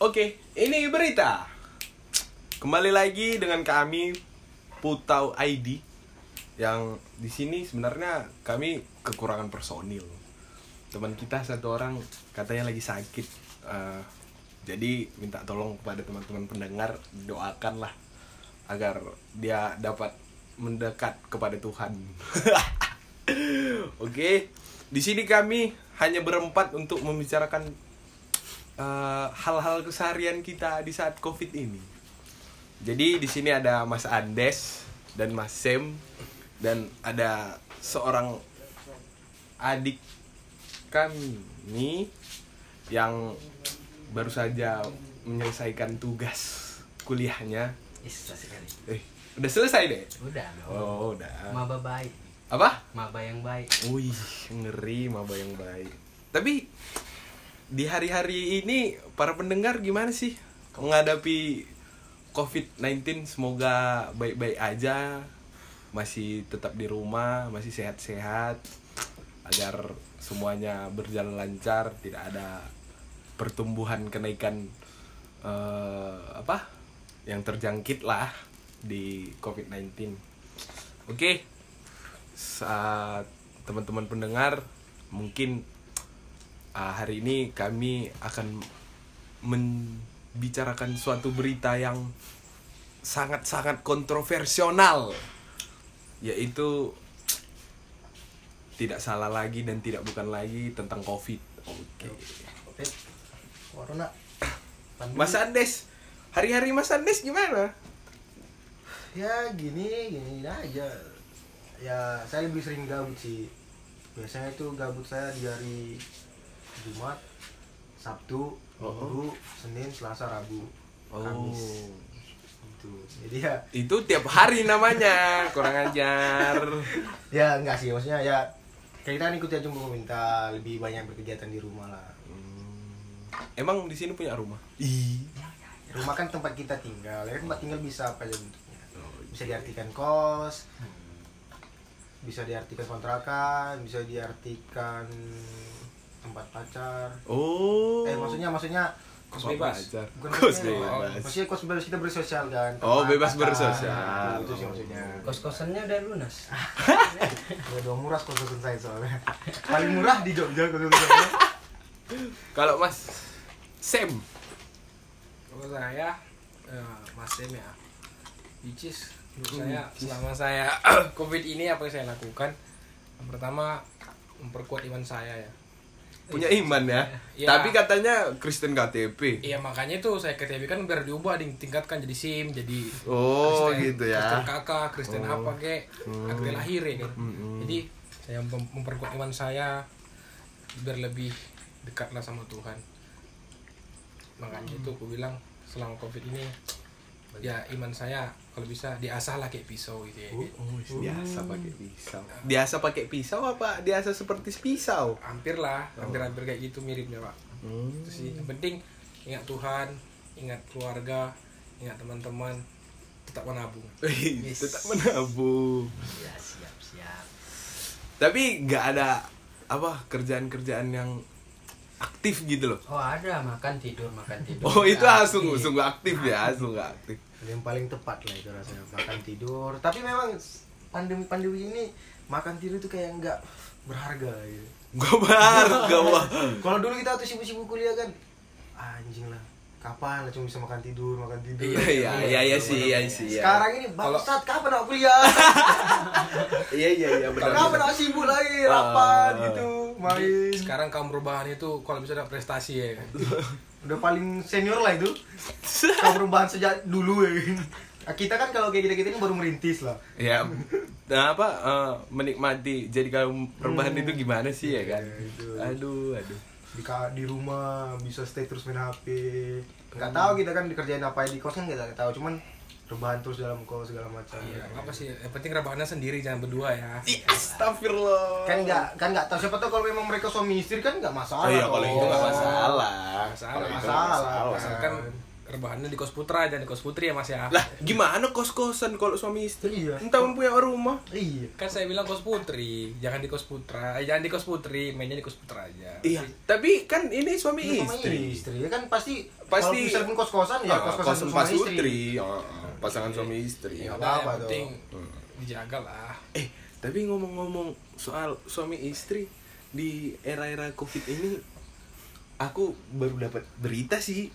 Oke, ini berita. Kembali lagi dengan kami Putau ID yang di sini sebenarnya kami kekurangan personil. Teman kita satu orang katanya lagi sakit. Eh, jadi minta tolong kepada teman-teman pendengar doakanlah agar dia dapat mendekat kepada Tuhan. Oke, di sini kami hanya berempat untuk membicarakan eh, hal-hal keseharian kita di saat COVID ini. Jadi di sini ada Mas Andes dan Mas Sem dan ada seorang adik kami yang baru saja menyelesaikan tugas kuliahnya. Eh, udah selesai deh. Udah dong. Oh, udah. Maba baik. Apa? Maba yang baik. Wih, ngeri maba yang baik. Tapi di hari-hari ini para pendengar gimana sih menghadapi COVID-19? Semoga baik-baik aja, masih tetap di rumah, masih sehat-sehat agar semuanya berjalan lancar, tidak ada pertumbuhan kenaikan eh, apa yang terjangkit lah di COVID-19. Oke, saat teman-teman pendengar mungkin uh, hari ini kami akan membicarakan suatu berita yang sangat-sangat kontroversial yaitu tidak salah lagi dan tidak bukan lagi tentang covid oke Covid. Corona. Pandemi. Mas Andes hari-hari Mas Andes gimana ya gini gini aja ya saya lebih sering gabut sih biasanya itu gabut saya di hari Jumat Sabtu Minggu Senin Selasa Rabu Kamis. Gitu. Jadi ya itu tiap hari namanya kurang ajar. Ya enggak sih maksudnya ya kita kan ikut aja pemerintah lebih banyak berkegiatan di rumah lah. Emang di sini punya rumah? Rumah kan tempat kita tinggal ya tempat tinggal bisa apa aja bentuknya. Bisa diartikan kos bisa diartikan kontrakan bisa diartikan tempat pacar. Oh. Eh maksudnya maksudnya Kos bebas. pacar. bukan kos bebas. maksudnya kos bebas kita bersosial kan. Oh, bebas bersosial. itu sih maksudnya. Kos-kosannya udah lunas. dong murah kos kosan saya soalnya. Paling murah di Jogja kos kosan kalau Mas Sam. Kalau saya eh, Mas Sem ya. Which is menurut saya selama saya Covid ini apa yang saya lakukan? Yang pertama memperkuat iman saya ya punya iman ya. Iya. Tapi katanya Kristen KTP. Iya makanya itu saya KTP kan biar diubah ditingkatkan jadi SIM jadi Oh, Kristen- gitu ya. Kristen kakak, Kristen Oh. apa kek Hmm. akte lahir ya kan Hmm. Jadi saya mem- memperkuat iman saya biar lebih dekat lah sama Tuhan Makanya itu aku bilang selama Covid ini ya iman saya kalau bisa diasah lah kayak pisau gitu ya. Oh, biasa pakai pisau. Biasa pakai pisau apa? Biasa seperti pisau. hampir lah hampir-hampir kayak gitu miripnya pak Hmm. itu sih yang penting ingat Tuhan ingat keluarga ingat teman-teman tetap menabung Yes. tetap menabung. Ya, siap, siap. Tapi nggak ada apa kerjaan-kerjaan yang aktif gitu loh. Oh, ada makan tidur, makan tidur. Oh, itu ah, sungguh sungguh aktif ya, sungguh aktif. yang paling tepat lah itu rasanya makan tidur tapi memang pandemi pandemi ini makan tidur itu kayak nggak berharga gitu Gua bar, gua. kalau dulu kita tuh sibuk-sibuk kuliah kan anjing lah kapan lah cuma bisa makan tidur makan tidur Iya, iya, iya sih, iya sih. iya. sekarang ini bangsat kapan aku kuliah Iya, iya, iya benar. kapan aku sibuk lagi Ah. rapat gitu main sekarang kaum perubahan itu kalau bisa ada prestasi ya kan udah paling senior lah itu kaum perubahan sejak dulu ya Nah, kita kan kalau kayak kita kita ini baru merintis lah Ya, nah apa eh, menikmati jadi kaum perubahan Hmm. itu gimana sih ya kan? Iya, itu. Aduh, aduh. di di rumah bisa stay terus main HP nggak tahu kita kan dikerjain apa di kos kan nggak tahu cuman rebahan terus dalam kos segala macam Iya, apa sih yang penting rebahannya sendiri jangan berdua ya Astagfirullah. kan nggak kan nggak tahu siapa tahu kalau memang mereka suami istri kan nggak masalah Oh iya, kalau itu nggak dong. masalah. Masalah. Kalau itu nggak Masalah. masalah. asalkan rebahannya di kos putra jangan di kos putri ya mas ya Lah, gimana kos-kosan kalau suami istri? Iya. Entah punya rumah. iya kan saya bilang kos putri jangan di kos putra eh, jangan di kos putri mainnya di kos putra aja Iya, tapi kan ini suami Ini istri. istri ya kan pasti Pasti- kalau misalnya pun kos kosan ya Ah, kos kosan kosan pas istri istri, Ah, ah, pasangan suami istri. Udah, apa-apa yang penting dijaga lah Eh, tapi ngomong-ngomong soal suami istri di era-era Covid ini aku baru dapat berita sih.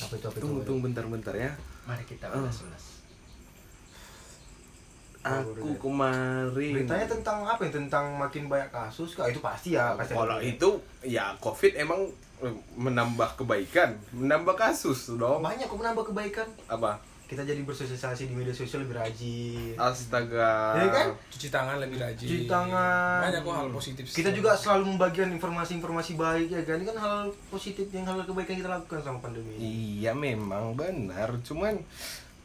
Apa itu apa itu Tunggu, tunggu bentar-bentar ya. Mari kita Oh. ulas-ulas. Aku kemarin beritanya tentang apa ya tentang makin banyak kasus kak itu pasti ya pasti kalau ada. itu ya Covid emang eh, menambah kebaikan, menambah kasus dong. banyak kok menambah kebaikan Apa? Kita jadi bersosialisasi di media sosial lebih rajin Astaga. Ya kan? cuci tangan lebih rajin Cuci tangan. banyak kok hal positif kita juga selalu membagikan informasi-informasi baik ya kan ini kan hal positif yang hal kebaikan kita lakukan sama pandemi ini Iya memang benar, cuman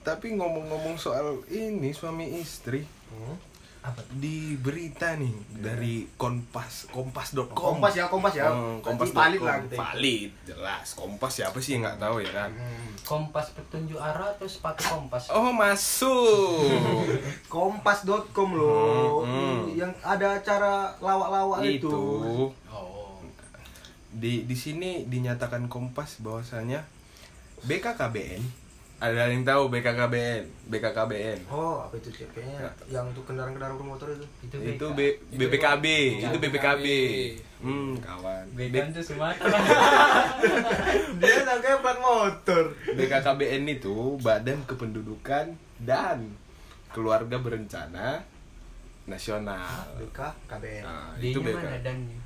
tapi ngomong-ngomong soal ini suami istri Hmm? Apa? di berita nih dari Kompas Kompas.com. kompas ya kompas ya Hmm, kompas valid lah kita Valid, jelas. Kompas siapa sih yang nggak tahu ya kan? Hmm. Kompas petunjuk arah atau sepatu kompas? Oh masuk. kompas.com loh Hmm, hmm. yang ada acara lawak-lawak itu, itu Oh. di di sini dinyatakan Kompas bahwasanya BKKBN ada yang tahu BKKBN BKKBN oh apa itu kayaknya yang untuk kendaraan-kendaraan bermotor itu? Itu, itu BK. B- BPKB Itu itu BPKB BPKB. hmm kawan. BK B- itu Sumatera. dia sangka plat motor. BKKBN itu Badan Kependudukan dan Keluarga Berencana Nasional. BK KBN nah, itu mana BK dannya?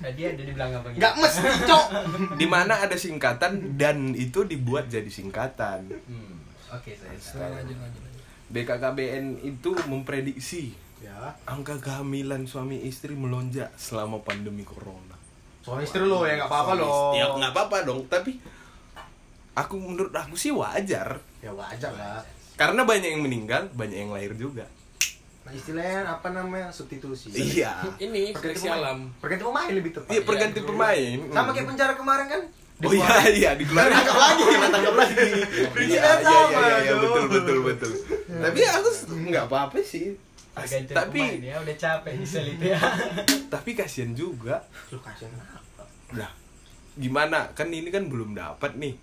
Tadi ada di belakang bang. nggak mesti cok di mana ada singkatan dan itu dibuat jadi singkatan Hmm. Oke saya. tahu. Nah, lanjut, lanjut, lanjut. BKKBN itu memprediksi ya angka kehamilan suami istri melonjak selama pandemi corona soal istri lo ya nggak apa-apa Suami lo ya nggak apa-apa dong tapi aku menurut aku sih wajar ya wajar lah karena banyak yang meninggal banyak yang lahir juga istilahnya apa namanya? Substitusi. Iya. Ini perganti seleksi pemain. alam. Perganti pemain lebih tepat. Iya perganti pemain. Sama kayak penjara kemarin kan? Oh iya iya dikeluarin. Tangkap lagi tangkap lagi. Iya prinsipnya iya sama iya, iya dong. betul betul betul. Tapi aku nggak apa-apa sih. Pergantian tapi ya udah capek di selit ya. tapi kasihan juga. Lu kasihan apa? Nah, gimana? Kan ini kan belum dapat nih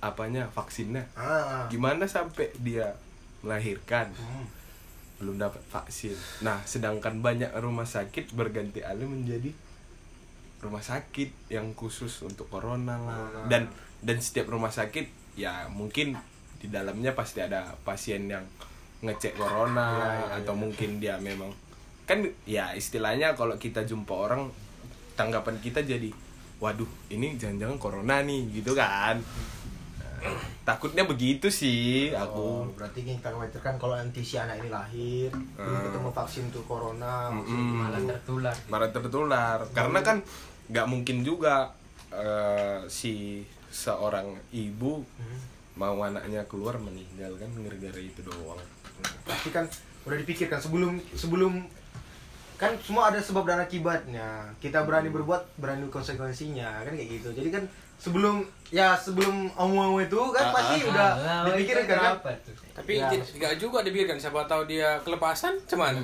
apanya vaksinnya. ah. Gimana sampai dia melahirkan? Hmm. Belum dapat vaksin. Nah, sedangkan banyak rumah sakit berganti alih menjadi rumah sakit yang khusus untuk corona lah. Corona. Dan dan setiap rumah sakit ya mungkin di dalamnya pasti ada pasien yang ngecek corona Iya, iya, atau mungkin dia memang kan ya istilahnya kalau kita jumpa orang tanggapan kita jadi waduh ini jangan-jangan corona nih gitu kan takutnya begitu sih Oh, aku berarti yang kita khawatirkan kalau nanti si anak ini lahir belum Hmm. ketemu vaksin untuk corona Mm-mm. Malah tertular. malah tertular karena kan nggak mungkin juga eh, si seorang ibu Hmm. mau anaknya keluar meninggal kan gara-gara itu doang pasti kan udah dipikirkan sebelum sebelum kan semua ada sebab dan akibatnya kita berani berbuat berani konsekuensinya kan kayak gitu jadi kan sebelum ya sebelum omong itu kan Ah, pasti ah. udah Alah, dipikirkan itu kan apa tuh? tapi Ya, tidak nggak juga dibiarkan siapa tahu dia kelepasan cuman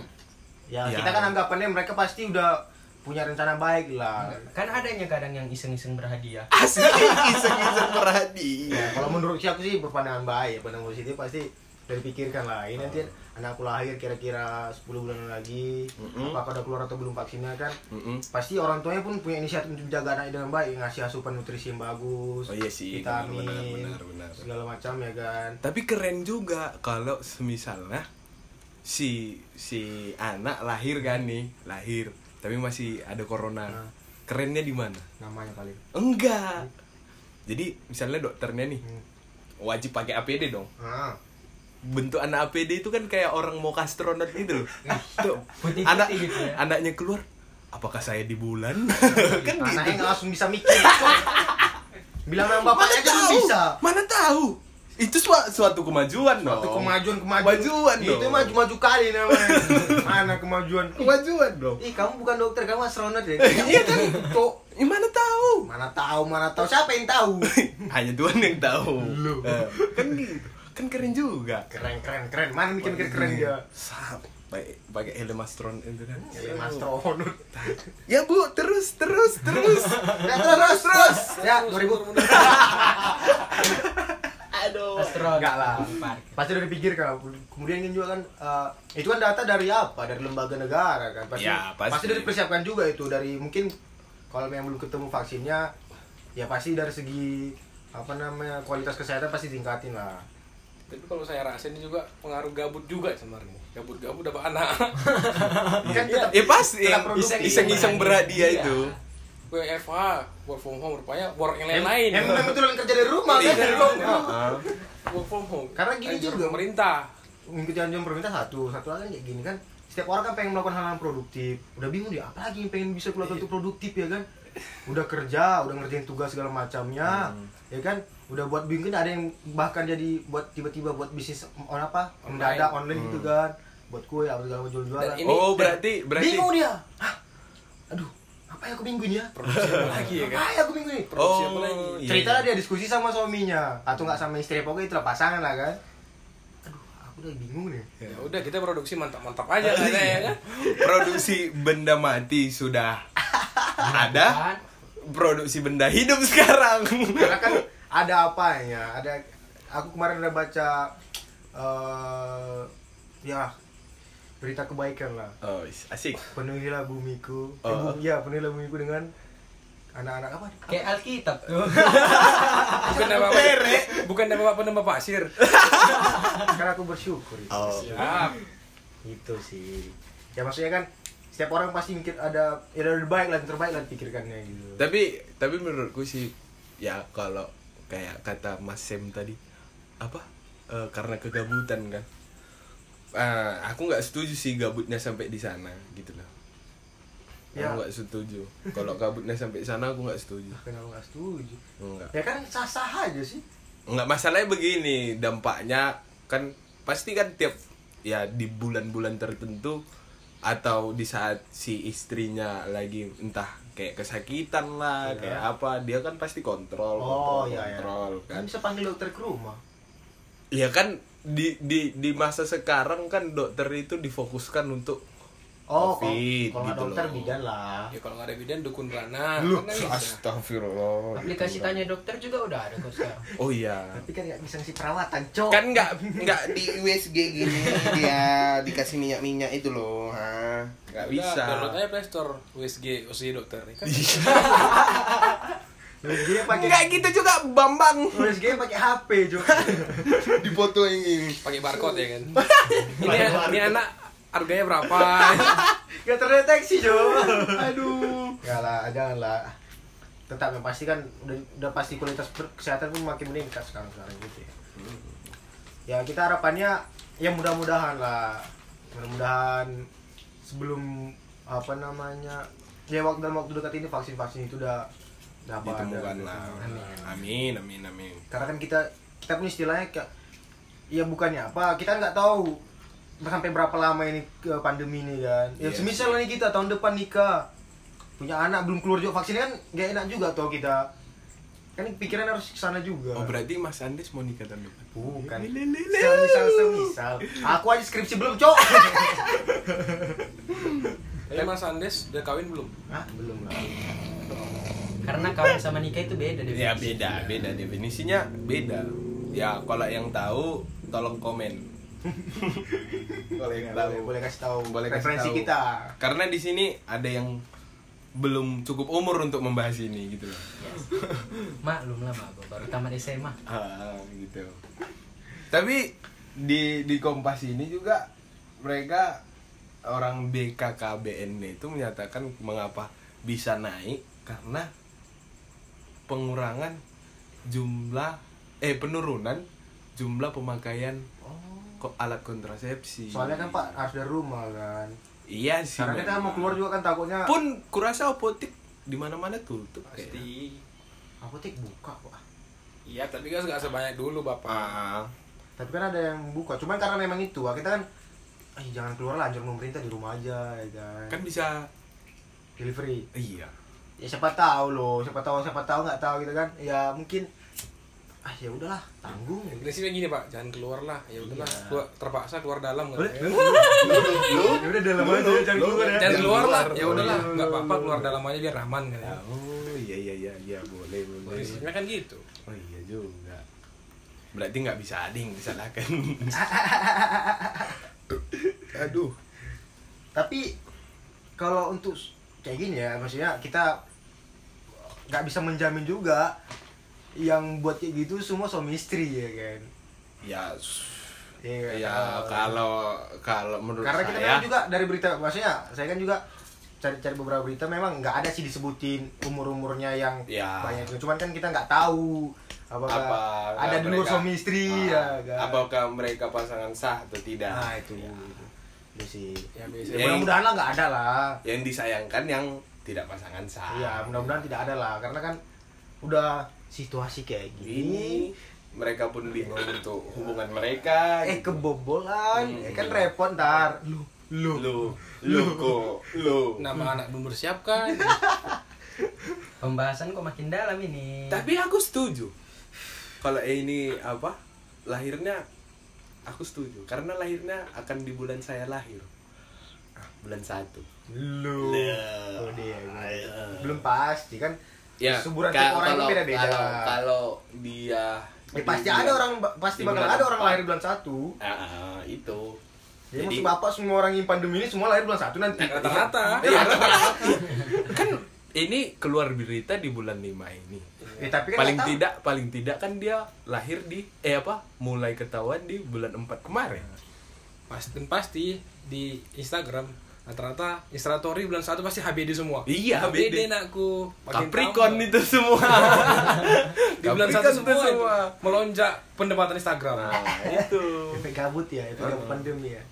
ya, Ya. kita kan anggapannya mereka pasti udah punya rencana baik lah Kan adanya kadang yang iseng-iseng berhadiah. asli iseng-iseng perhadi ya, kalau menurut si aku sih berpandangan baik pandangan positif pasti udah dipikirkan lah ini nanti anakku lahir kira-kira 10 bulan lagi Mm-mm. apakah udah keluar atau belum vaksinnya kan Mm-mm. pasti orang tuanya pun punya inisiatif untuk menjaga anaknya dengan baik ngasih asupan nutrisi yang bagus Oh iya sih, vitamin benar, benar, benar. segala macam ya kan tapi keren juga kalau semisalnya si si anak lahir kan nih lahir tapi masih ada corona Nah. kerennya di mana namanya paling enggak jadi misalnya dokternya nih Hmm. wajib pakai APD dong ah bentuk anak APD itu kan kayak orang mau astronot gitu loh. Tuh, anak gitu ya. anaknya keluar apakah saya di bulan? Kan anaknya gitu langsung bisa mikir. Bilang sama bapaknya aja belum bisa. Mana tahu? Itu sua- suatu kemajuan dong. Suatu kemajuan kemajuan. Kemajuan itu dong. maju maju kali namanya. Mana kemajuan? Kemajuan dong. Ih kamu bukan dokter kamu astronot ya? Iya kan? kok? Ya, mana tahu? Mana tahu mana tahu. Siapa yang tahu? Hanya Tuhan yang tahu. Eh, kan gitu kan keren juga. Keren keren keren. Mana mikir mikir keren dia? Sap, pakai helm astron itu kan. Ya astronot. Ya bu terus terus terus. Ya terus terus. Ya 2000 aduh. Astron. Enggak lah. Parkir. pasti udah dipikirkan kemudian kan juga kan eh, itu kan data dari apa? Dari lembaga negara kan. Pasti Ya, pasti. udah dipersiapkan juga itu. Dari mungkin kalau memang belum ketemu vaksinnya ya pasti dari segi apa namanya kualitas kesehatan pasti tingkatin lah Tapi kalau saya rasa ini juga pengaruh gabut juga sebenarnya. Gabut-gabut dapat anak. kan tetap ya pasti tetap yang produksi. iseng-iseng berhadiah Iya. itu WFH, work from home rupanya work yang lain-lain. Em- emang betul kerja dari rumah kan Iya, dari rumah Ah. Work from home. Karena gini Anjur juga. pemerintah. mengikuti anjuran pemerintah satu satu lagi kayak gini kan setiap orang kan pengen melakukan hal yang produktif udah bingung dia apa lagi yang pengen bisa keluar untuk produktif ya kan udah kerja udah ngerjain tugas segala macamnya ya kan udah buat bingung ada yang bahkan jadi buat tiba-tiba buat bisnis on apa Online. mendadak online gitu kan. Buat kue apa segala macam jual-jualan oh berarti berarti bingung dia. Hah? aduh apa ya aku minggu ya? Produksi apa lagi ya kan? apa ya aku minggu ini? Produksi apa lagi? iya, cerita iya. lah dia diskusi sama suaminya. Atau nggak sama istri pokoknya itulah pasangan lah kan. Aduh aku udah bingung nih Ya udah kita produksi mantap-mantap aja kan ya kan. produksi benda mati sudah ada. Produksi benda hidup sekarang. Karena kan ada apanya ada aku kemarin udah baca eh ya berita kebaikan lah oh asik penuhilah bumiku eh, Oh. bu- ya penuhilah bumiku dengan anak-anak apa Kayak Alkitab tuh. Bukan nama bapak, bukan nama bapak nama pasir. karena aku bersyukur itu. oh Siap. itu sih ya maksudnya kan setiap orang pasti mikir ada ya ada yang baik lah terbaik lah dipikirkannya gitu tapi tapi menurutku sih ya kalau kayak kata Mas Sem tadi apa? Eh, karena kegabutan kan. Eh, aku nggak setuju sih gabutnya sampai di sana gitu loh. Ya. aku nggak setuju. Kalau gabutnya sampai sana aku nggak setuju. Kenapa nggak setuju? Nggak. Ya kan sah-sah aja sih. Nggak masalahnya begini dampaknya kan pasti kan tiap ya di bulan-bulan tertentu atau di saat si istrinya lagi entah kayak kesakitan lah Iya. kayak apa. Dia kan pasti kontrol oh kontrol, iya ya kontrol kan kan. bisa panggil dokter ke rumah. Ya kan di di di masa sekarang kan dokter itu difokuskan untuk oh Covid, kalau kalau nggak gitu dokter loh. bidan lah. Ya kalau nggak ada bidan dukun beranak. Lu, Kan bisa. astagfirullah. Aplikasi tanya dokter juga udah ada kok sekarang. oh iya. Tapi kan nggak bisa ngasih perawatan cok. Kan nggak nggak di USG gini dia dikasih minyak minyak itu loh. Ha nggak Udah, bisa. Download aja Play Store USG USG dokter. Kan USG pakai nggak gitu juga Bambang. USG pakai HP cok. Dipoto ini. Pakai barcode ya kan. ini ini anak harganya berapa? nggak terdeteksi cok aduh. Nggak lah jangan lah. Tetap yang pasti kan udah, udah pasti kualitas kesehatan pun makin meningkat sekarang sekarang gitu ya. Ya kita harapannya ya mudah-mudahan lah. Mudah-mudahan sebelum apa namanya ya waktu dalam waktu dekat ini vaksin vaksin itu udah udah apa ada ditemukan. Lah Amin. amin amin amin. Karena kan kita kita pun istilahnya kayak ya bukannya apa kita nggak tahu sampai berapa lama ini ke pandemi ini kan. Ya Iya. semisal nih kita tahun depan nikah punya anak belum keluar juga vaksinnya kan gak enak juga tuh kita. Kan pikiran harus ke sana juga. Oh berarti Mas Andes mau nikah tahun depan? Bukan. Semisal semisal aku aja skripsi belum cok. Tapi Mas Andes udah kawin belum? ah belum lah. Karena kawin sama nikah itu beda deh. ya beda beda definisinya beda. Ya kalau yang tahu tolong komen yang tahu boleh, boleh kasih tahu Boleh kasih referensi tahu. kita. Karena di sini ada yang belum cukup umur untuk membahas ini gitu loh. Maklum lah mak, baru tamat SMA. ah gitu. Tapi di di kompas ini juga mereka orang BKKBN itu menyatakan mengapa bisa naik karena pengurangan jumlah eh penurunan jumlah pemakaian kok alat kontrasepsi? Soalnya kan pak harus dari rumah kan. Iya sih karena kita mau keluar juga kan takutnya pun kurasa apotek di mana mana tutup kayaknya. Pasti. apotek buka pak. Iya, tapi kan nggak sebanyak dulu bapak. ah. Tapi kan ada yang buka. Cuman karena memang itu kita kan "Ay, jangan keluar lah anjur pemerintah di rumah aja ya kan, kan bisa delivery. Iya. Ya siapa tahu loh siapa tahu siapa tahu nggak tahu gitu kan. Ya mungkin ah ya udahlah tanggung. Prinsipnya gini pak. Jangan keluar lah. Ya udahlah Iya. keluar, terpaksa keluar dalam boleh. kan, ya. ya udah dalam aja jangan keluar ya. Jangan keluar lah. ya udahlah iya. nggak apa-apa keluar dalam aja biar aman kan ya. oh iya iya iya iya boleh boleh. Prinsipnya kan gitu. Oh iya juga. Berarti nggak bisa ading disalahkan aduh. Tapi kalau untuk kayak gini ya maksudnya kita nggak bisa menjamin juga yang buat kayak gitu semua suami istri ya kan? Ya Iya, ya kalau kalau menurut karena kita saya memang juga dari berita maksudnya saya kan juga cari-cari beberapa berita memang nggak ada sih disebutin umur-umurnya yang Ya. banyak. Cuman kan kita nggak tahu apakah apa ada di luar mereka- suami istri Ah, ya kan? apakah mereka pasangan sah atau tidak? Nah itu. Ya. itu sih. Ya ya, Ya, mudah-mudahan lah nggak ada lah. Yang disayangkan yang tidak pasangan sah. Iya, mudah-mudahan tidak ada lah. Karena kan udah situasi kayak ini gini. mereka pun bingung untuk hubungan mereka Eh gitu. kebobolan, Hmm. eh, kan repot ntar. Lu, lu, lu lu kok lu nama anak belum bersiap kan Pembahasan kok makin dalam ini. tapi aku setuju kalau ini apa lahirnya aku setuju karena lahirnya akan di bulan saya lahir Ah, bulan satu lu. Lah. Oh, dia. Ayo. Belum pasti kan. Ya Suburan ka- tiap orang kalau- itu beda-beda. kalau kalau dia Ya, di pasti bulan- ada orang pasti bakal ada orang empat. lahir bulan satu. Ah, itu Jadi, Jadi- maksud bapak semua orang yang pandemi ini semua lahir bulan satu nanti. rata-rata Iya, kan ini keluar berita di bulan 5 ini Eh, tapi kan paling tidak paling tidak kan dia lahir di eh apa mulai ketahuan di bulan 4 kemarin pasti pasti di Instagram rata-rata instastory bulan satu pasti HBD semua Iya, HBD. HBD nakku Capricorn itu semua di bulan satu itu semua, semua. melonjak pendapatan Instagram nah itu efek kabut ya, efek kabut Hmm. pandemi ya.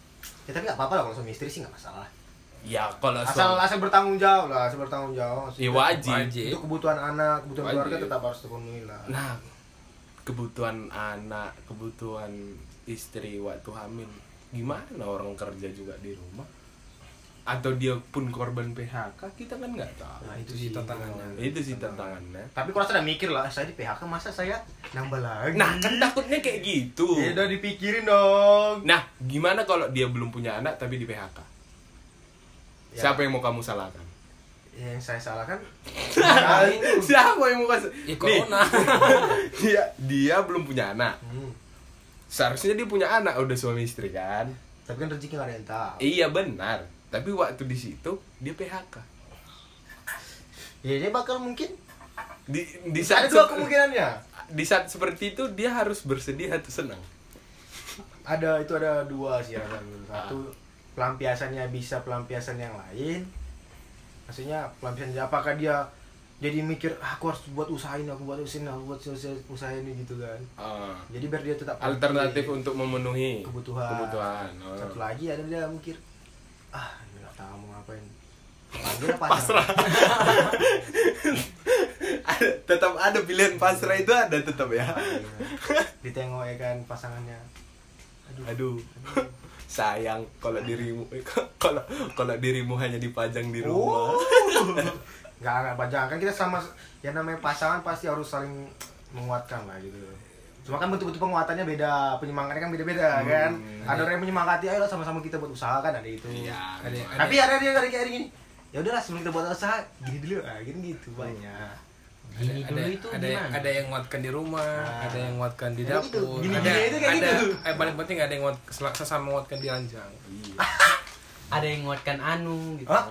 Ya tapi nggak apa-apa lah kalau suami istri sih nggak masalah. ya kalau Asal suami- asal bertanggung jawab lah, asal bertanggung jawab. ya wajib Wajib. Untuk kebutuhan anak, kebutuhan Wajib. keluarga tetap harus terpenuhi lah. nah kebutuhan anak kebutuhan istri waktu hamil gimana orang kerja juga di rumah atau dia pun korban PHK kita kan nggak tahu. Nah, itu sih tantangannya. itu sih tantangannya. Tapi kalau saya mikir lah, saya di PHK masa saya nambah lagi? nah kan takutnya kayak gitu. Ya udah dipikirin dong. nah gimana kalau dia belum punya anak tapi di PHK Ya, siapa yang mau kamu salahkan? Yang saya salahkan? Siapa yang mau kasih? Ya corona. Dia dia belum punya anak. Hmm. seharusnya dia punya anak udah suami istri kan? Tapi kan rezeki nggak ada yang tahu. iya benar tapi waktu di situ dia PHK Ya dia bakal mungkin di di ada saat dua sep- kemungkinannya. di saat seperti itu dia harus bersedih atau senang Ada itu ada dua sih. Satu pelampiasannya bisa pelampiasan yang lain. Maksudnya pelampiasan apakah dia jadi mikir ah, aku harus buat usaha ini, aku buat usaha ini, aku buat usaha, usaha ini gitu kan. Ah, Jadi biar dia tetap alternatif untuk memenuhi kebutuhan. kebutuhan Oh. Satu lagi ada dia mikir ah tahu mau ngapain. Panggil apa? pasrah ada, tetap ada pilihan pasrah itu ada tetap ya Ditengok ya kan pasangannya. aduh sayang kalau dirimu kalau kalau dirimu hanya dipajang di rumah Oh. Nggak nggak panjang kan kita sama yang namanya pasangan pasti harus saling menguatkan lah gitu. Cuma kan bentuk-bentuk penguatannya beda, penyemangatnya kan beda-beda Hmm, kan. iya. Ada orang yang menyemangati, ayo sama-sama kita buat usaha kan ada itu. Iya, ada ada Tapi ada dia kayak kayak gini. Ya udahlah sebelum kita buat usaha, gini dulu, ah gini gitu banyak. Gini ada, dulu itu ada, gimana? ada yang nguatkan di rumah, Nah. ada yang nguatkan di gitu. dapur, Gini-gini ada, itu kayak ada, gitu. eh paling penting ada yang nguat, sesama nguatkan di ranjang. Iya. Ada yang nguatkan anu gitu. Hah?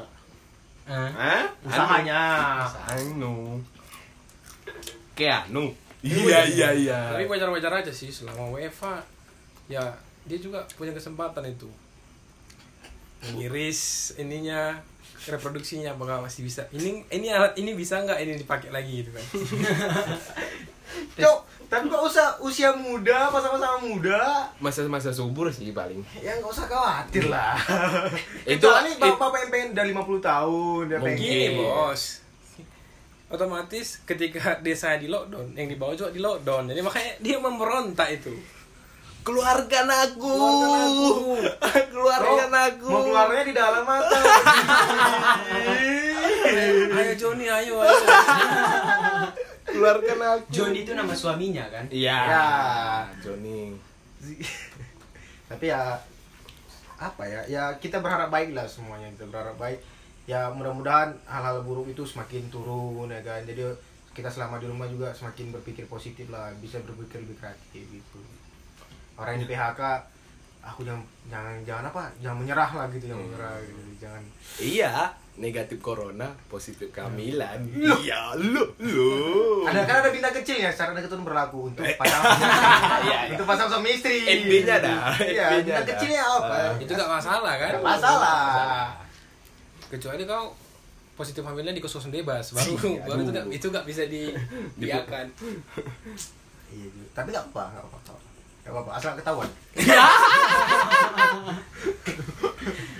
Ah. Hah? Usahanya. Anu. Kayak anu. Iya iya iya. Tapi wajar-wajar aja sih selama WFA ya dia juga punya kesempatan itu ngiris ininya reproduksinya apakah masih bisa ini ini alat ini bisa nggak ini dipakai lagi gitu kan Cok, tapi kok usah usia muda, masa-masa muda, Masa-masa subur sih paling. ya nggak usah khawatir lah. Itu- Kecuali it- bapak-bapak yang pengen dari 50 tahun, dia Mungkin. pengen. gini bos otomatis ketika desa di lockdown yang di bawah juga di lockdown jadi makanya dia memberontak itu Keluarkan aku. Keluarkan aku. Keluarkan Oh, aku. Mau keluarnya di dalam atau? ayo Joni ayo ayo Keluarkan aku. John itu nama suaminya kan? Iya. Ya. Joni. tapi ya apa ya ya kita berharap baik lah semuanya kita berharap baik ya mudah-mudahan hal-hal buruk itu semakin turun ya kan? Jadi kita selama di rumah juga semakin berpikir positif lah bisa berpikir lebih kreatif gitu. Orang yang di PHK aku jangan jangan jangan apa jangan menyerah lah gitu jangan menyerah gitu jangan. Iya, negatif corona, positif kehamilan. Iya, lu lu. ada kan ada bintang kecilnya syarat itu berlaku untuk pasangan. Iya, iya. untuk pasangan suami istri. NB-nya ada, iya bintang kecilnya apa? Ah. itu gak masalah kan? Masalah kecuali kau positif hamilnya di kos-kosan bebas baru Iya, baru itu aduh. gak itu gak bisa di diakan iya juga. tapi nggak apa nggak apa nggak apa asal ketahuan.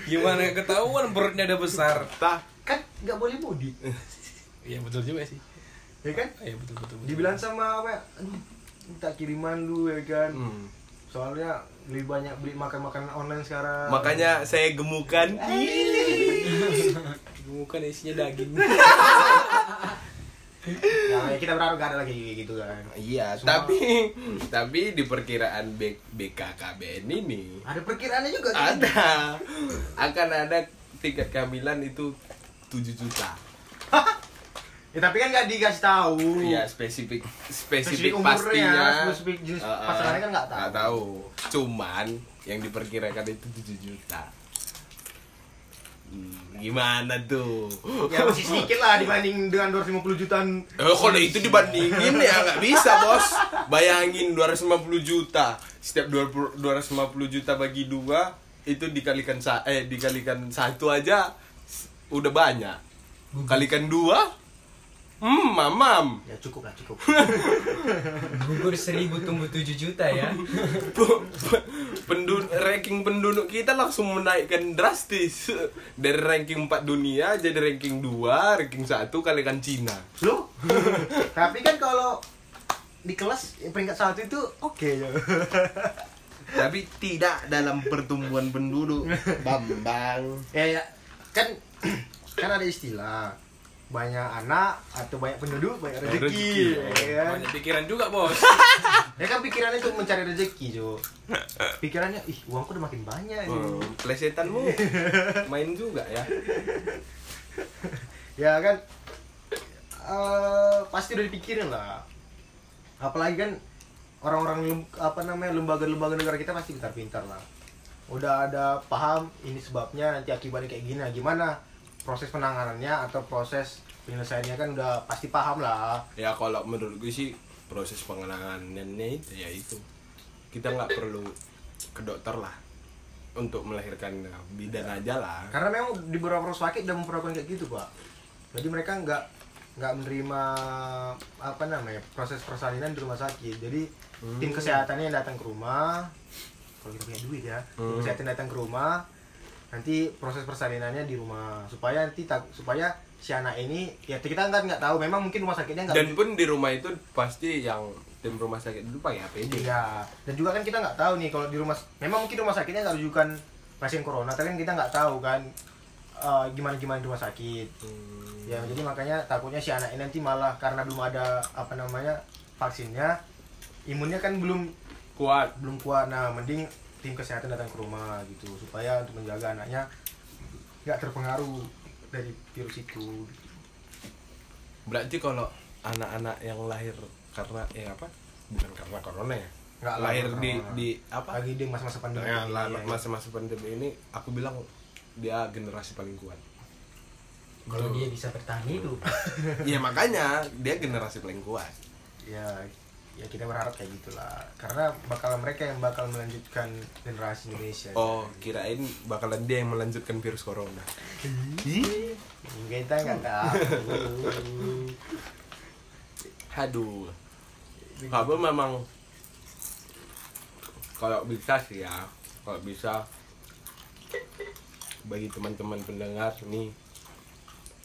Gimana ketahuan? Perutnya udah besar. Tah, kan nggak boleh mudik. Iya betul juga sih. Ya kan? Iya betul betul, betul. dibilang sama apa ya? "Aduh, minta kiriman lu ya kan? Hmm. Soalnya lebih banyak beli makan makanan online sekarang Makanya saya gemukan. bukan isinya daging ya, ya kita berharap gak ada lagi kayak gitu kan Iya, Semua- tapi tapi di perkiraan B, BKKBN ini ada perkiraannya juga kan? ada akan ada tingkat kehamilan itu 7 juta. Ya tapi kan nggak dikasih tahu Iya, spesifik Spesifik pastinya. spesifik jenis Uh, uh, pasangannya kan nggak tahu. nggak tahu. Cuman yang diperkirakan itu 7 juta. Hmm, gimana tuh? ya masih sedikit lah dibanding dengan 250 jutaan Eh, kalau itu dibandingin ya nggak bisa bos Bayangin 250 juta Setiap 20 250 juta bagi dua Itu dikalikan sa eh dikalikan satu aja Udah banyak Kalikan dua Hmm mamam ya cukup lah cukup. Gugur seribu tumbuh tujuh juta ya. Penduduk ranking penduduk kita langsung menaikkan drastis. Dari ranking 4 dunia jadi ranking 2 ranking 1 kalikan Cina. Lu tapi kan kalau di kelas peringkat satu itu oke ya. Tapi tidak dalam pertumbuhan penduduk. Bambang. Ya, ya. Kan kan ada istilah banyak anak atau banyak penduduk banyak rezeki, Rezeki, ya kan? banyak pikiran juga bos. Ya kan pikirannya untuk mencari rezeki jo. Pikirannya ih uangku udah makin banyak Hmm, ini plesetanmu main juga ya. ya kan? Eh, pasti udah dipikirin lah. Apalagi kan orang-orang apa namanya lembaga-lembaga negara kita pasti pintar-pintar lah. Udah ada paham ini sebabnya nanti akibatnya kayak gini Nah, gimana proses penanganannya atau proses penyelesaiannya kan udah pasti paham lah. Ya kalau menurut gue sih proses pengenangannya itu ya itu. Kita nggak perlu ke dokter lah untuk melahirkan bidan aja lah. karena memang di beberapa rumah sakit udah memperlakukan kayak gitu pak. Jadi mereka nggak nggak menerima apa namanya proses persalinan di rumah sakit. Jadi tim kesehatannya yang datang ke rumah. Kalau kita punya duit ya tim Hmm. kesehatan datang ke rumah nanti proses persalinannya di rumah supaya nanti tak supaya si anak ini ya kita kan nggak tahu memang mungkin rumah sakitnya nggak Dan pun di rumah itu pasti yang tim rumah sakit itu pakai APD. Iya, dan juga kan kita nggak tahu nih kalau di rumah, memang mungkin rumah sakitnya nggak rujukan pasien corona, tapi kan kita nggak tahu kan gimana gimana di rumah sakit. Hmm. Ya, jadi makanya takutnya si anak ini nanti malah karena belum ada apa namanya vaksinnya, imunnya kan belum Kuat. belum kuat. Nah, mending tim kesehatan datang ke rumah gitu supaya untuk menjaga anaknya nggak terpengaruh dari virus itu. Berarti kalau anak-anak yang lahir karena ya apa? Bukan karena corona ya. Nggak lah, lahir di corona. di apa? Lagi di masa-masa pandemi. Ya, ini, lah, ya. masa-masa pandemi ini aku bilang dia generasi paling kuat. Kalau dia bisa bertahan hidup. Iya makanya dia generasi paling kuat. ya ya kita berharap kayak gitulah karena bakal mereka yang bakal melanjutkan generasi Indonesia Oh, kirain bakalan dia yang melanjutkan virus corona. kita nggak tahu Aduh. Kamu memang kalau bisa sih ya, kalau bisa bagi teman-teman pendengar nih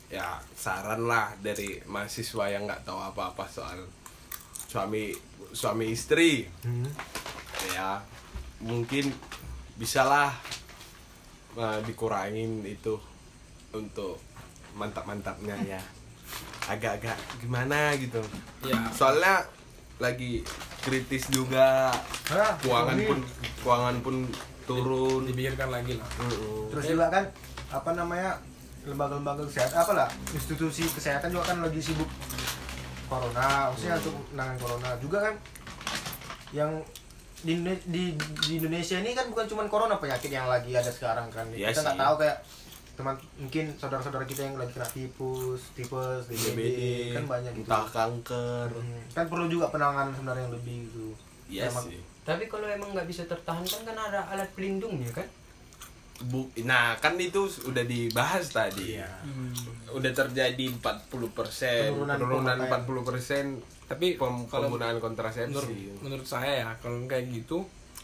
ya saran lah dari mahasiswa yang nggak tahu apa-apa soal suami suami istri. Hmm. ya mungkin bisalah eh, dikurangin itu untuk mantap-mantapnya ya. Agak-agak gimana gitu. Ya. Soalnya lagi kritis juga. Hah, keuangan ini. pun keuangan pun turun. Dipikirkan lagi lah. Mm-mm. terus juga kan apa namanya lembaga-lembaga kesehatan apalah institusi kesehatan juga kan lagi sibuk corona maksudnya untuk menangani corona juga kan. Yang di, di, di Indonesia ini kan bukan cuma corona penyakit yang lagi ada sekarang kan. Iya kita nggak tahu kayak teman mungkin saudara-saudara kita yang lagi kena tipus tipes DBD, DBD kan banyak gitu. entah kanker. Hmm, kan perlu juga penanganan sebenarnya yang lebih gitu. Iya Emang- sih. Tapi kalau emang nggak bisa tertahankan kan ada alat pelindungnya kan? Bu, nah kan itu udah dibahas tadi. Iya. udah terjadi 40% Penurunan penurunan, pemakaian. 40% tapi pem- kalau penggunaan kontrasepsi menurut menurut saya ya kalau kayak gitu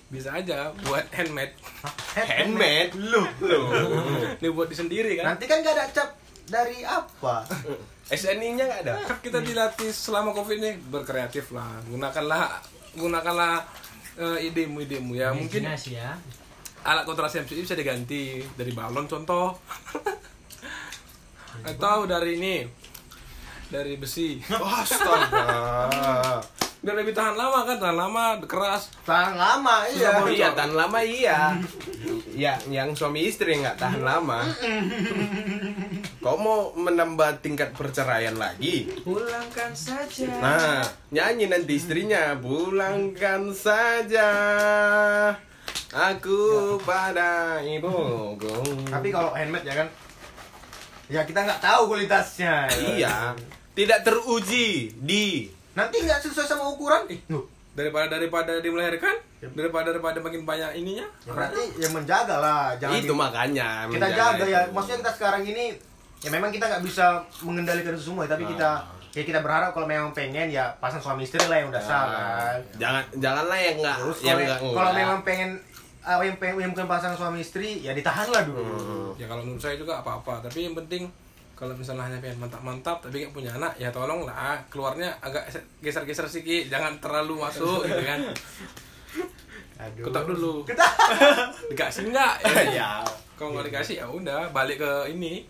bisa aja buat handmade. Handmade? Lu lu. Ini buat di sendiri kan? Nanti kan gak ada cap dari apa? SNI nya nggak ada? Kan kita dilatih selama covid ini berkreatif lah. Gunakanlah gunakanlah eh, idemu idemu ya. Mungkin ya. Alat kontrasepsi bisa diganti dari balon contoh. Atau dari ini dari besi. Astaga. Biar lebih tahan lama kan tahan lama keras. Tahan lama iya. Iya tahan lama iya. Ya yang suami istri nggak tahan lama. Kau mau menambah tingkat perceraian lagi? Pulangkan saja. Nah, nyanyi nanti istrinya pulangkan saja aku pada ibuku. tapi kalau handmade ya kan? Ya kita nggak tahu kualitasnya. Iya, tidak teruji di nanti nggak sesuai sama ukuran? Loh, daripada daripada dilahirkan daripada daripada makin banyak ininya? Ya berarti yang menjaga lah jangan itu di- makanya kita jaga ya. itu. maksudnya kita sekarang ini ya memang kita nggak bisa mengendalikan itu semua tapi kita ya kita berharap kalau memang pengen ya pasang suami istri lah yang udah sah kan Jangan janganlah yang terus yang kalau enggak kalau memang pengen ah, yang pengen yang bukan pasangan suami istri ya ditahan lah dulu Hmm. ya kalau menurut saya juga apa-apa tapi yang penting kalau misalnya hanya pengen mantap-mantap tapi nggak punya anak ya tolong lah keluarnya agak geser-geser sedikit jangan terlalu masuk gitu kan Aduh. ketok dulu Ketok. dikasih nggak ya. kalau nggak dikasih ya udah balik ke ini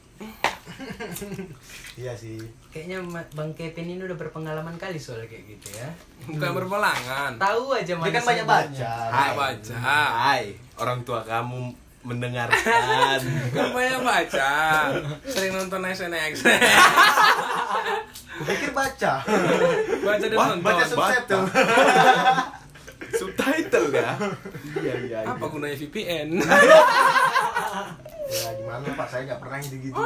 iya sih Kayaknya Bang Kevin ini udah berpengalaman kali soal kayak gitu ya. bukan berpelangan Tahu aja dia kan banyak baca Hai. baca. Hai, orang tua kamu mendengarkan. kan banyak baca sering nonton SNX pikir baca baca dan nonton baca Baca. subtitle Subtitle ya. Iya iya. apa gunanya VPN ya gimana pak saya nggak pernah gitu gitu.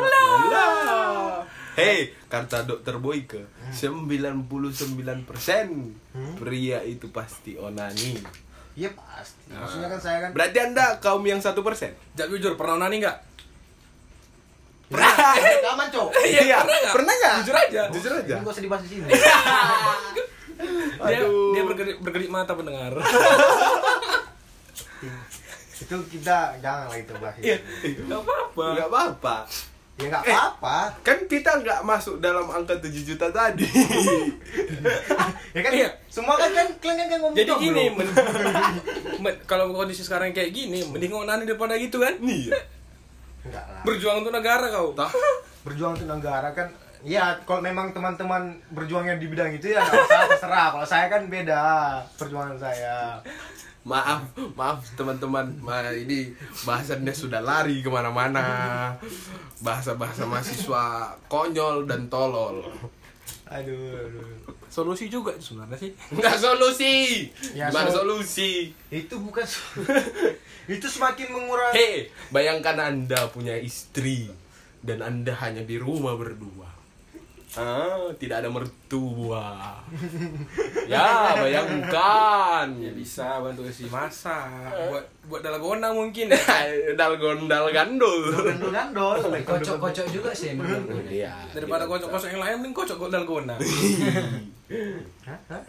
Hei, kata dokter Boyke, 99% pria itu pasti onani. iya pasti maksudnya kan saya kan Berarti Anda kaum yang satu persen? Jak jujur pernah nani nggak rekaman cok Iya, pernah nggak? pernah nggak? Jujur aja. Jujur aja. usah dibahas di sini dia Aduh. dia berkedip, berkedip mata pendengar itu kita jangan lah itu bahas Iya, itu. nggak apa-apa Enggak apa-apa. ya nggak Eh. apa-apa Kan kita nggak masuk dalam angka 7 juta tadi. ya kan Iya. semua kan kan kalian kan, ngomong jadi gini men- men- kalau kondisi sekarang kayak gini mending ngonani daripada gitu kan Iya. enggak lah berjuang untuk negara kau Toh, berjuang untuk negara kan ya kalau memang teman-teman berjuangnya di bidang itu ya nggak usah terserah kalau saya kan beda perjuangan saya maaf, maaf teman-teman. Ma, ini bahasannya sudah lari ke mana-mana. Bahasa-bahasa mahasiswa konyol dan tolol. aduh, aduh. solusi juga sebenarnya sih Enggak solusi. Ya, Gimana so- solusi? itu bukan itu semakin mengurangi Hei, bayangkan Anda punya istri dan Anda hanya di rumah berdua. Ah, tidak ada mertua. ya, bayangkan. ya bisa bantu isi masak buat buat dalgona mungkin ya Dalgon dal gandul. gandol gandol Kocok-kocok juga sih menurutku. Iya. daripada kocok-kocok yang lain mending kocok dalgona Hah? Hah?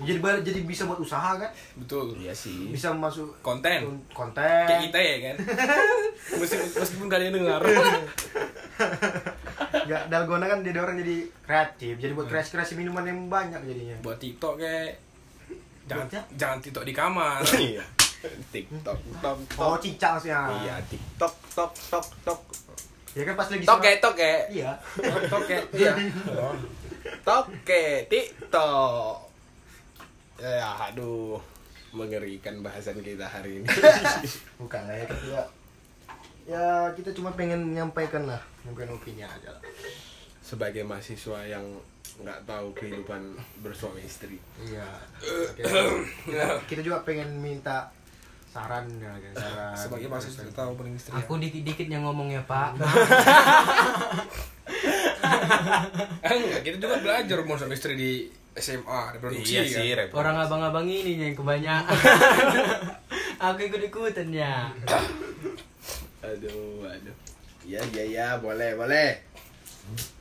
jadi jadi bisa buat usaha kan betul Iya sih. bisa masuk konten konten kayak kita ya kan meskipun meskipun kalian dengar ya dalgona kan jadi orang jadi kreatif jadi buat kreasi kreasi minuman yang banyak jadinya buat TikTok kayak jangan Buatnya? jangan TikTok di kamar Iya. TikTok, tok, oh tok. cicak maksudnya Iya, TikTok, tok, tok, tok. Ya kan pas lagi Toke, toke. Iya. Toke. Iya. Toke, TikTok. Ya, aduh. Mengerikan bahasan kita hari ini. Bukan lah ya kita ya kita cuma pengen menyampaikan lah mungkin opini aja lah. Sebagai mahasiswa yang nggak tahu kehidupan bersuami istri. Iya. Oke. kita, kita juga pengen minta saran ya kan saran. Sebagai mahasiswa tahu paling istri. Aku dikit-dikit yang ngomongnya Pak. Ah, enggak, kita juga belajar mau sama istri di SMA, di produksi Iya kan. sih, repot. Orang abang-abang ini yang kebanyakan. Aku ikut-ikutan ya. Aduh, aduh. Iya, iya, iya, boleh, boleh.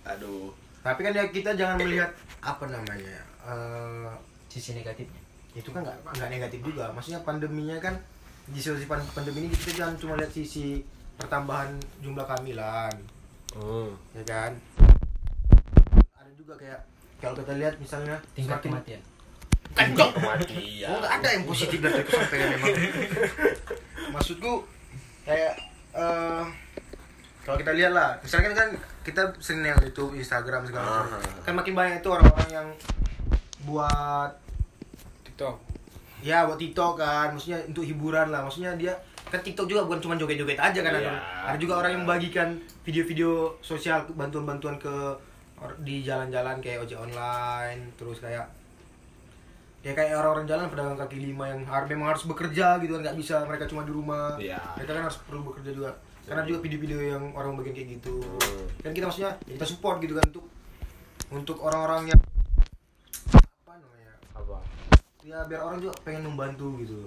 Aduh. Tapi kan ya kita jangan melihat apa namanya. eh, Sisi negatifnya. itu kan nggak nggak negatif juga. Maksudnya pandeminya kan di situasi pan- pandemi ini kita jangan cuma lihat sisi pertambahan jumlah kehamilan, Hmm. ya kan? Ada juga kayak kalau kita lihat misalnya Tingkat semakin kematian. Kencok kematian. Oh, nggak ada yang positif dari kesampaian memang. Maksudku kayak eh kalau kita lihat lah, misalkan kan kita sering yang YouTube, Instagram segala macam. Ah. Kan makin banyak itu orang-orang yang buat TikTok. ya buat TikTok kan, maksudnya untuk hiburan lah. Maksudnya dia kan TikTok juga bukan cuma joget-joget aja kan ada. Iya. Ada juga orang yang membagikan video-video sosial bantuan-bantuan ke or- di jalan-jalan kayak ojek online, terus kayak ya kayak orang-orang jalan pedagang kaki lima yang harus memang harus bekerja gitu kan nggak bisa mereka cuma di rumah. Iya. mereka kan harus perlu bekerja juga. Karena juga video-video yang orang bagian kayak gitu. Kan kita maksudnya ya kita support gitu kan untuk untuk orang-orang yang apa namanya Apa? ya biar orang juga pengen membantu gitu.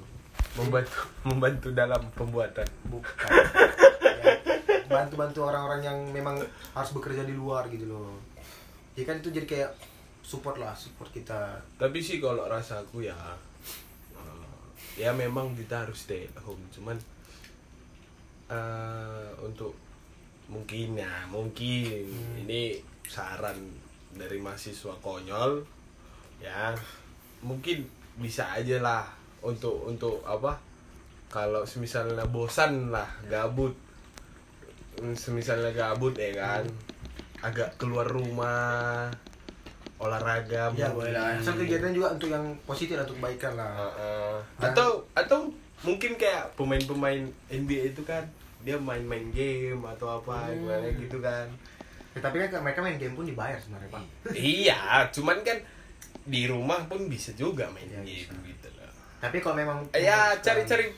Membantu membantu dalam pembuatan. bukan. Ya, bantu-bantu orang-orang yang memang harus bekerja di luar gitu loh. Ya kan itu jadi kayak support lah support kita. Tapi sih kalau rasaku ya eh, ya memang kita harus stay at home. Cuman eh untuk mungkin ya mungkin ini saran dari mahasiswa konyol ya mungkin bisa aja lah untuk untuk apa kalau semisalnya bosan lah gabut. Hmm, semisalnya gabut ya kan agak keluar rumah olahraga ya boleh lah. Asal kegiatan juga untuk yang positif lah, untuk kebaikan lah. Heeh. Dan- atau atau mungkin kayak pemain-pemain NBA itu kan dia main-main game atau apa Hmm. gimana gitu kan. Ya, tapi kan mereka main game pun dibayar sebenarnya pak. Iya cuman kan di rumah pun bisa juga main Iya, game bisa. gitu loh tapi kalau memang ya cari-cari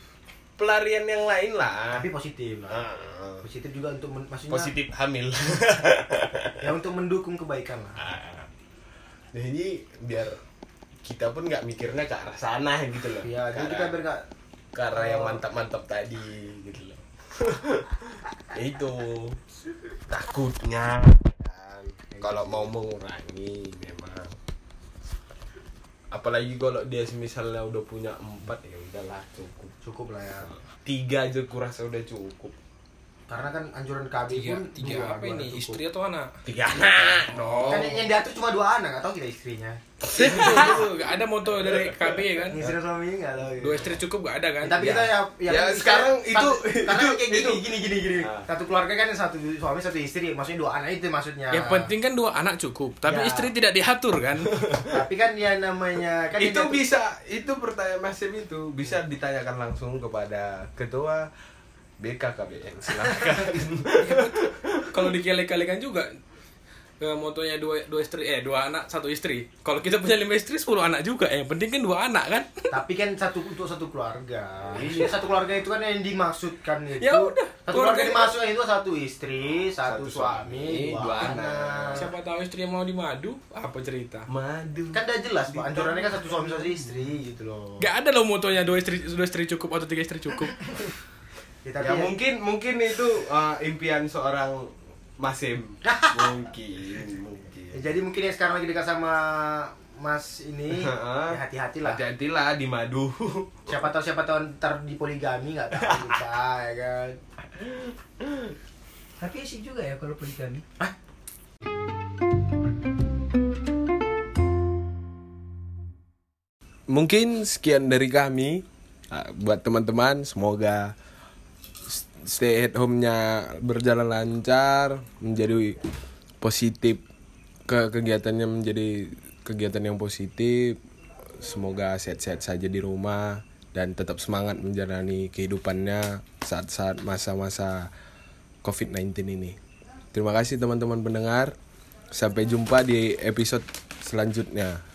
pelarian yang lain lah. Tapi positif lah. Ah, positif juga untuk maksudnya positif hamil. Ya untuk mendukung kebaikan lah. Ah. Jadi biar kita pun nggak mikirnya ke arah sana gitu loh. Ya jadi kita biar nggak ke arah yang Oh. mantap-mantap tadi gitu loh. Itu. Takutnya. Kan, kalau mau mengurangi memang. Apalagi kalau dia misalnya udah punya empat ya udahlah cukup. Cukup lah ya. Tiga aja kurasa udah cukup karena kan anjuran KB Tiga, pun tiga dua, apa dua ini? cukup. Istri atau anak? tiga anak dong kan yang diatur cuma dua anak nggak tahu kita istrinya Itu gak ada moto dari KB ya kan? istri suami nggak tahu gitu. Dua istri cukup gak ada kan? Ya, tapi kita ya Ya, kan sekarang kita- itu- karena itu- kayak gini itu. gini gini gini Ah. satu keluarga kan satu suami satu istri maksudnya dua anak itu maksudnya Yang penting kan dua anak cukup, tapi Ya. istri tidak diatur kan? tapi kan yang namanya kan itu bisa itu pertanyaan Mas Sim itu bisa ditanyakan langsung kepada ketua BKKBN silakan Kalau dikali-kalikan juga eh, motonya dua dua istri eh dua anak satu istri. Kalau kita punya lima istri sepuluh anak juga. Eh, Yang penting kan dua anak kan? tapi kan satu untuk satu keluarga Iya, satu keluarga itu kan yang dimaksudkan itu Ya udah, satu keluarga keluarga- dimaksudkan itu satu istri satu, Satu suami, suami, dua, dua anak. anak. Siapa tahu istri yang mau dimadu? Apa cerita? madu kan udah jelas pak anjurannya kan satu suami satu istri gitu loh Gak ada loh motonya dua istri dua istri cukup atau tiga istri cukup. ya, tapi ya ya- mungkin mungkin itu uh, impian seorang Masim mungkin mungkin. Ya, jadi mungkin yang sekarang lagi dekat sama mas ini ya hati-hatilah. Hati-hatilah di madu. Siapa tahu siapa tahu ntar di poligami nggak tahu kita ya kan? Tapi sih juga ya kalau poligami. mungkin sekian dari kami. Uh, buat teman-teman semoga stay at home-nya berjalan lancar, menjadi positif ke kegiatannya menjadi kegiatan yang positif. Semoga sehat-sehat saja di rumah dan tetap semangat menjalani kehidupannya saat-saat masa-masa COVID-19 ini. Terima kasih teman-teman pendengar. Sampai jumpa di episode selanjutnya.